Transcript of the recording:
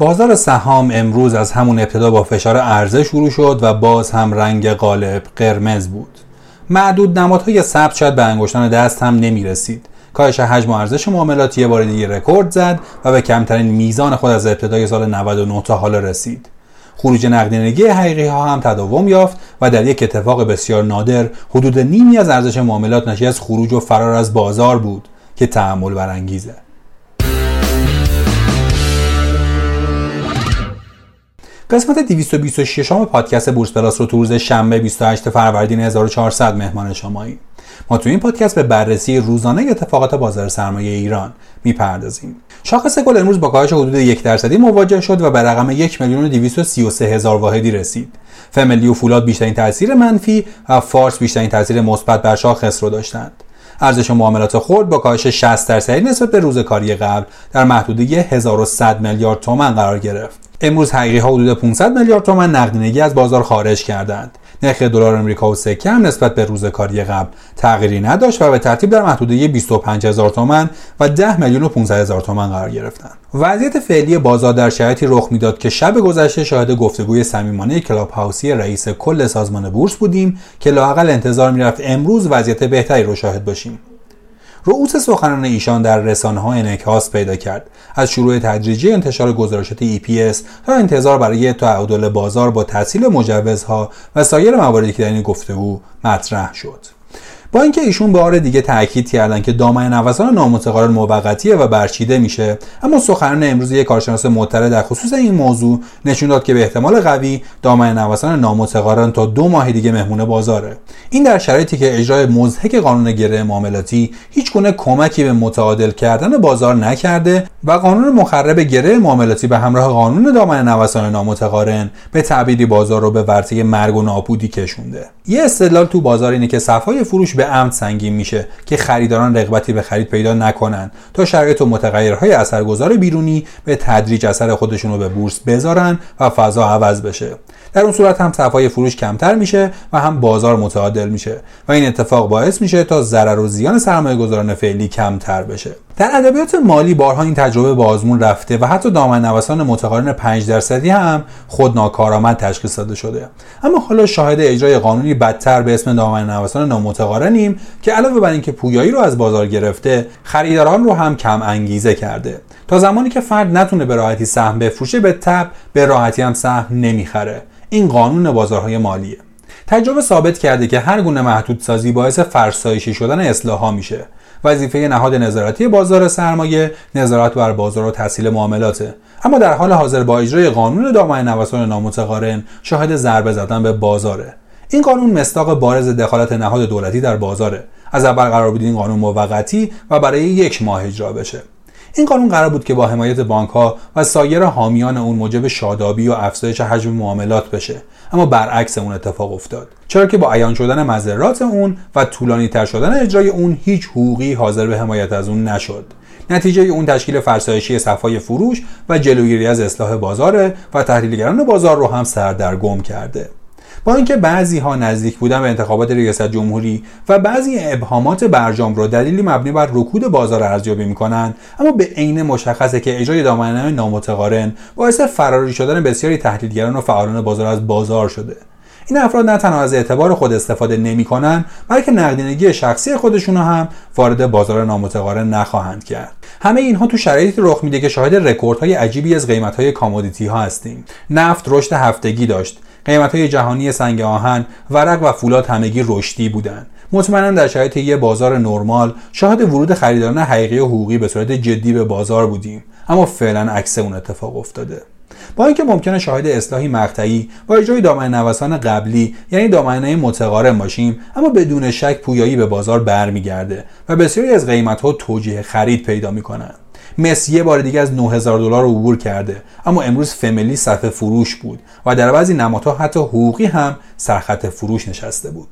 بازار سهام امروز از همون ابتدا با فشار عرضه شروع شد و باز هم رنگ غالب قرمز بود. معدود نمادهای ثبت شاید به انگشتان دست هم نمی رسید کاهش حجم و ارزش معاملات یه بار دیگه رکورد زد و به کمترین میزان خود از ابتدای سال 99 تا حالا رسید. خروج نقدینگی حقیقی ها هم تداوم یافت و در یک اتفاق بسیار نادر حدود نیمی از ارزش معاملات ناشی از خروج و فرار از بازار بود که تحمل برانگیزه. قسمت 226 م پادکست بورس پلاس رو تو روز شنبه 28 فروردین 1400 مهمان شماییم. ما تو این پادکست به بررسی روزانه اتفاقات بازار سرمایه ایران می‌پردازیم. شاخص کل امروز با کاهش حدود یک درصدی مواجه شد و به رقم 1 میلیون هزار واحدی رسید. فملی و فولاد بیشترین تاثیر منفی و فارس بیشترین تاثیر مثبت بر شاخص رو داشتند. ارزش معاملات خرد با کاهش 60 درصدی نسبت به روز کاری قبل در محدوده 1100 میلیارد تومان قرار گرفت. امروز حقیقی ها حدود 500 میلیارد تومان نقدینگی از بازار خارج کردند. نرخ دلار آمریکا و سکه هم نسبت به روز کاری قبل تغییری نداشت و به ترتیب در محدوده 25 هزار تومن و 10 میلیون و 500 هزار تومن قرار گرفتند. وضعیت فعلی بازار در شرایطی رخ می‌داد که شب گذشته شاهد گفتگوی صمیمانه کلاب هاوسی رئیس کل سازمان بورس بودیم که لاقل انتظار می‌رفت امروز وضعیت بهتری رو شاهد باشیم. رؤوس سخنان ایشان در رسانه ها انعکاس پیدا کرد. از شروع تدریجی انتشار گزارشات EPS تا انتظار برای تعادل بازار با تحصیل مجوزها و سایر مواردی که در این گفتگو مطرح شد. با اینکه ایشون بار دیگه تاکید کردن که دامن نوسان نامتقارن موقتیه و برچیده میشه اما سخنان امروز یک کارشناس معترض در خصوص این موضوع نشون داد که به احتمال قوی دامن نوسان نامتقارن تا دو ماه دیگه مهمون بازاره. این در شرایطی که اجرای مزهک قانون گره معاملاتی هیچ گونه کمکی به متعادل کردن بازار نکرده و قانون مخرب گره معاملاتی به همراه قانون دامن نوسان نامتقارن به تعبیری بازار رو به ورطه مرگ و نابودی کشونده. یه استدلال تو بازار اینه که صفای فروش به عمد سنگین میشه که خریداران رغبتی به خرید پیدا نکنن تا شرایط و متغیرهای اثرگذار بیرونی به تدریج اثر خودشون رو به بورس بذارن و فضا عوض بشه. در اون صورت هم صفای فروش کمتر میشه و هم بازار متعادل میشه و این اتفاق باعث میشه تا ضرر و زیان سرمایه گذاران فعلی کمتر بشه. در ادبیات مالی بارها این تجربه به آزمون رفته و حتی دامن نوسان متقارن 5 درصدی هم خود ناکارآمد تشخیص داده شده. اما حالا شاهد اجرای قانونی بدتر به اسم دامن نوسان نامتقارنیم که علاوه بر اینکه پویایی رو از بازار گرفته خریداران رو هم کم انگیزه کرده. تا زمانی که فرد نتونه به راحتی سهم بفروشه به تب به راحتی هم سهم نمی‌خره. این قانون بازارهای مالیه. تجربه ثابت کرده که هر گونه محدودسازی باعث فرسایشی شدن اصلاح میشه. وظیفه نهاد نظارتی بازار سرمایه نظارت بر بازار و تحصیل معاملاته. اما در حال حاضر با اجرای قانون دامن نوسان نامتقارن شاهد ضربه زدن به بازاره. این قانون مستاق بارز دخالت نهاد دولتی در بازاره. از اول قرار بود این قانون موقتی و برای یک ماه اجرا بشه. این قانون قرار بود که با حمایت بانک ها و سایر حامیان اون موجب شادابی و افزایش حجم معاملات بشه. اما برعکس اون اتفاق افتاد. چرا که با عیان شدن مذرات اون و طولانی تر شدن اجرای اون هیچ حقوقی حاضر به حمایت از اون نشد. نتیجه اون تشکیل فرسایشی صفای فروش و جلوگیری از اصلاح بازار و تحلیلگران بازار رو هم سردرگم کرده. با اینکه بعضی ها نزدیک بودن به انتخابات ریاست جمهوری و بعضی ابهامات برجام را دلیلی مبنی بر رکود بازار ارزیابی می‌کنند اما به عین مشخصه که اجرای دامنه نامتقارن باعث فراری شدن بسیاری تحلیلگران و فعالان بازار از بازار شده. این افراد نه تنها از اعتبار خود استفاده نمی‌کنن بلکه نقدینگی شخصی خودشون هم وارد بازار نامتقارن نخواهند کرد. همه اینها تو شرایطی رخ میده که شاهد رکوردهای عجیبی از قیمتهای commodity ها هستیم. نفت رشد هفتگی داشت. قیمت های جهانی سنگ آهن ورق و فولاد همگی رشدی بودند. مطمئنا در شرایط یه بازار نرمال شاهد ورود خریداران حقیقی و حقوقی به صورت جدی به بازار بودیم. اما فعلا عکس اون اتفاق افتاده. با اینکه ممکنه شاهد اصلاحی مقطعی با اجرای دامن نوسان قبلی یعنی دامنه متقارن باشیم اما بدون شک پویایی به بازار برمیگرده و بسیاری از قیمت ها توجیه خرید پیدا می‌کنند. مسی یه بار دیگه از 9000 دلار عبور کرده. اما امروز فملی صفحه فروش بود و در بعضی نمادها حتی حقوقی هم سرخط فروش نشسته بود.